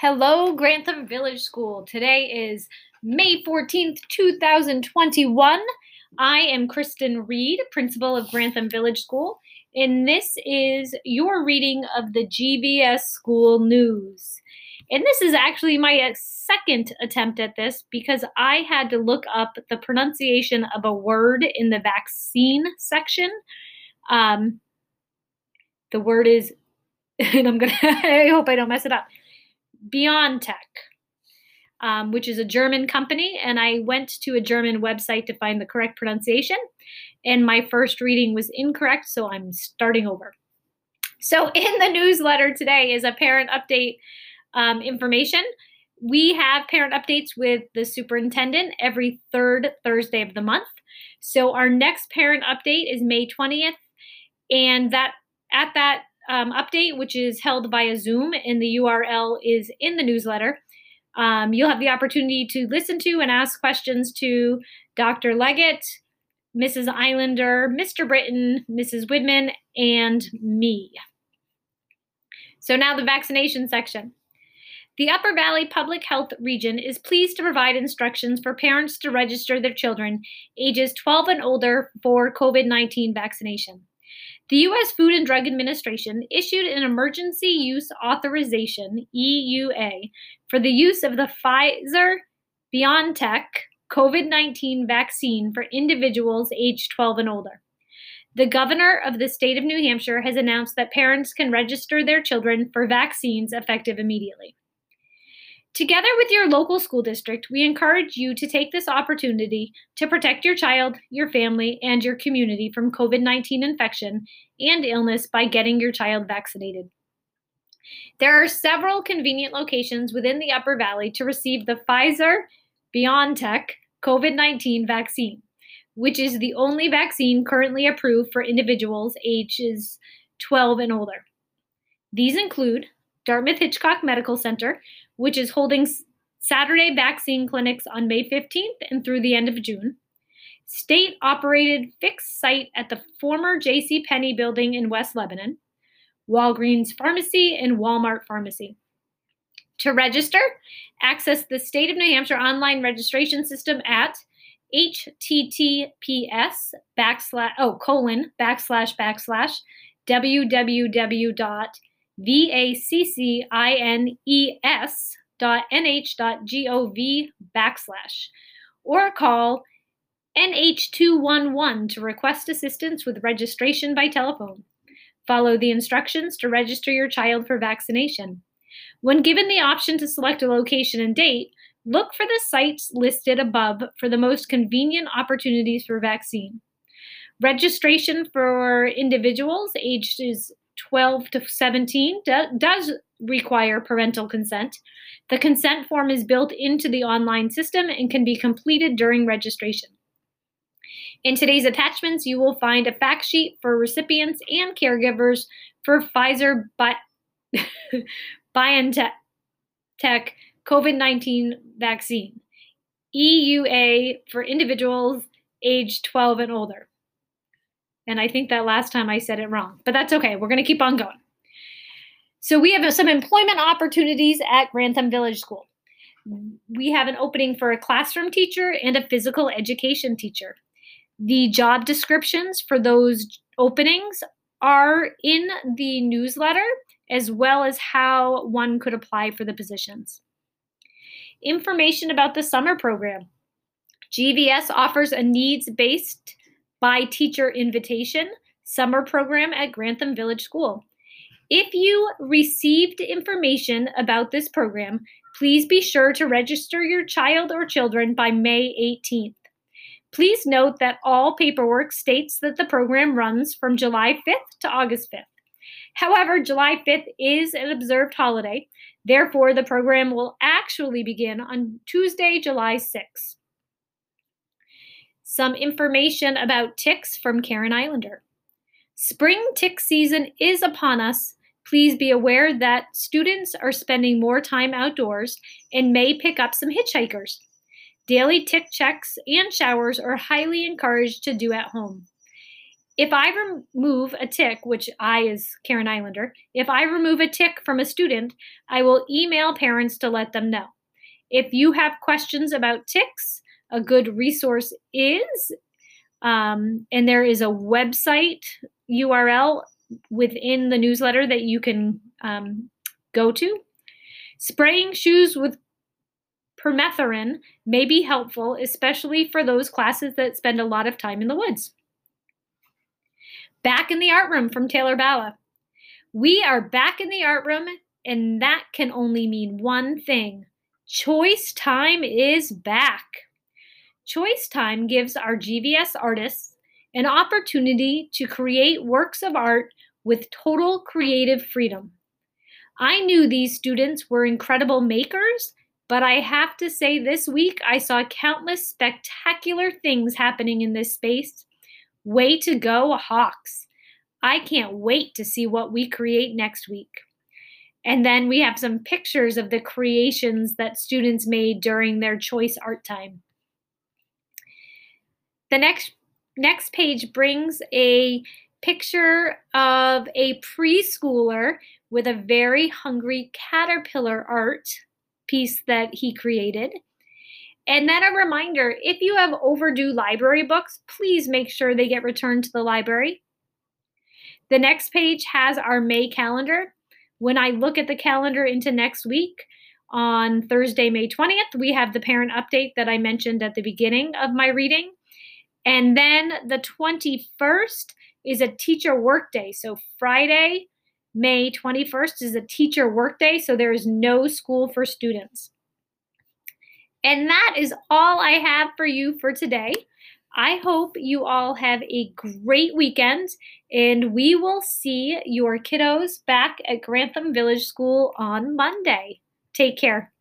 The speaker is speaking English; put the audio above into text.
Hello, Grantham Village School. Today is May 14th, 2021. I am Kristen Reed, principal of Grantham Village School, and this is your reading of the GVS School News. And this is actually my uh, second attempt at this because I had to look up the pronunciation of a word in the vaccine section. Um, the word is, and I'm gonna, I hope I don't mess it up BioNTech, um, which is a German company. And I went to a German website to find the correct pronunciation. And my first reading was incorrect, so I'm starting over. So, in the newsletter today is a parent update um, information. We have parent updates with the superintendent every third Thursday of the month. So, our next parent update is May 20th. And that at that um, update, which is held via Zoom, and the URL is in the newsletter. Um, you'll have the opportunity to listen to and ask questions to Dr. Leggett, Mrs. Islander, Mr. Britton, Mrs. Widman, and me. So now the vaccination section. The Upper Valley Public Health Region is pleased to provide instructions for parents to register their children ages 12 and older for COVID 19 vaccination. The U.S. Food and Drug Administration issued an emergency use authorization, EUA, for the use of the Pfizer BioNTech COVID 19 vaccine for individuals aged 12 and older. The governor of the state of New Hampshire has announced that parents can register their children for vaccines effective immediately. Together with your local school district, we encourage you to take this opportunity to protect your child, your family, and your community from COVID 19 infection and illness by getting your child vaccinated. There are several convenient locations within the Upper Valley to receive the Pfizer BioNTech COVID 19 vaccine, which is the only vaccine currently approved for individuals ages 12 and older. These include Dartmouth Hitchcock Medical Center, which is holding Saturday vaccine clinics on May 15th and through the end of June. State operated fixed site at the former J.C. Penney building in West Lebanon, Walgreens Pharmacy, and Walmart Pharmacy. To register, access the State of New Hampshire online registration system at https backslash oh colon backslash backslash www V A C C I N E S dot nh dot gov backslash or call NH211 to request assistance with registration by telephone. Follow the instructions to register your child for vaccination. When given the option to select a location and date, look for the sites listed above for the most convenient opportunities for vaccine. Registration for individuals ages 12 to 17 do, does require parental consent. The consent form is built into the online system and can be completed during registration. In today's attachments, you will find a fact sheet for recipients and caregivers for Pfizer Bi- BioNTech COVID 19 vaccine, EUA for individuals aged 12 and older. And I think that last time I said it wrong, but that's okay. We're going to keep on going. So we have some employment opportunities at Grantham Village School. We have an opening for a classroom teacher and a physical education teacher. The job descriptions for those openings are in the newsletter, as well as how one could apply for the positions. Information about the summer program. GVS offers a needs based by teacher invitation summer program at Grantham Village School. If you received information about this program, please be sure to register your child or children by May 18th. Please note that all paperwork states that the program runs from July 5th to August 5th. However, July 5th is an observed holiday, therefore, the program will actually begin on Tuesday, July 6th. Some information about ticks from Karen Islander. Spring tick season is upon us. Please be aware that students are spending more time outdoors and may pick up some hitchhikers. Daily tick checks and showers are highly encouraged to do at home. if I remove a tick, which I is Karen Islander, if I remove a tick from a student, I will email parents to let them know. If you have questions about ticks, a good resource is, um, and there is a website URL within the newsletter that you can um, go to. Spraying shoes with permethrin may be helpful, especially for those classes that spend a lot of time in the woods. Back in the art room from Taylor Bala. We are back in the art room, and that can only mean one thing choice time is back. Choice time gives our GVS artists an opportunity to create works of art with total creative freedom. I knew these students were incredible makers, but I have to say this week I saw countless spectacular things happening in this space Way to go, Hawks. I can't wait to see what we create next week. And then we have some pictures of the creations that students made during their choice art time. The next next page brings a picture of a preschooler with a very hungry caterpillar art piece that he created. And then a reminder if you have overdue library books, please make sure they get returned to the library. The next page has our May calendar. When I look at the calendar into next week, on Thursday, May 20th, we have the parent update that I mentioned at the beginning of my reading. And then the 21st is a teacher workday. So Friday, May 21st is a teacher workday, so there is no school for students. And that is all I have for you for today. I hope you all have a great weekend, and we will see your kiddos back at Grantham Village School on Monday. Take care.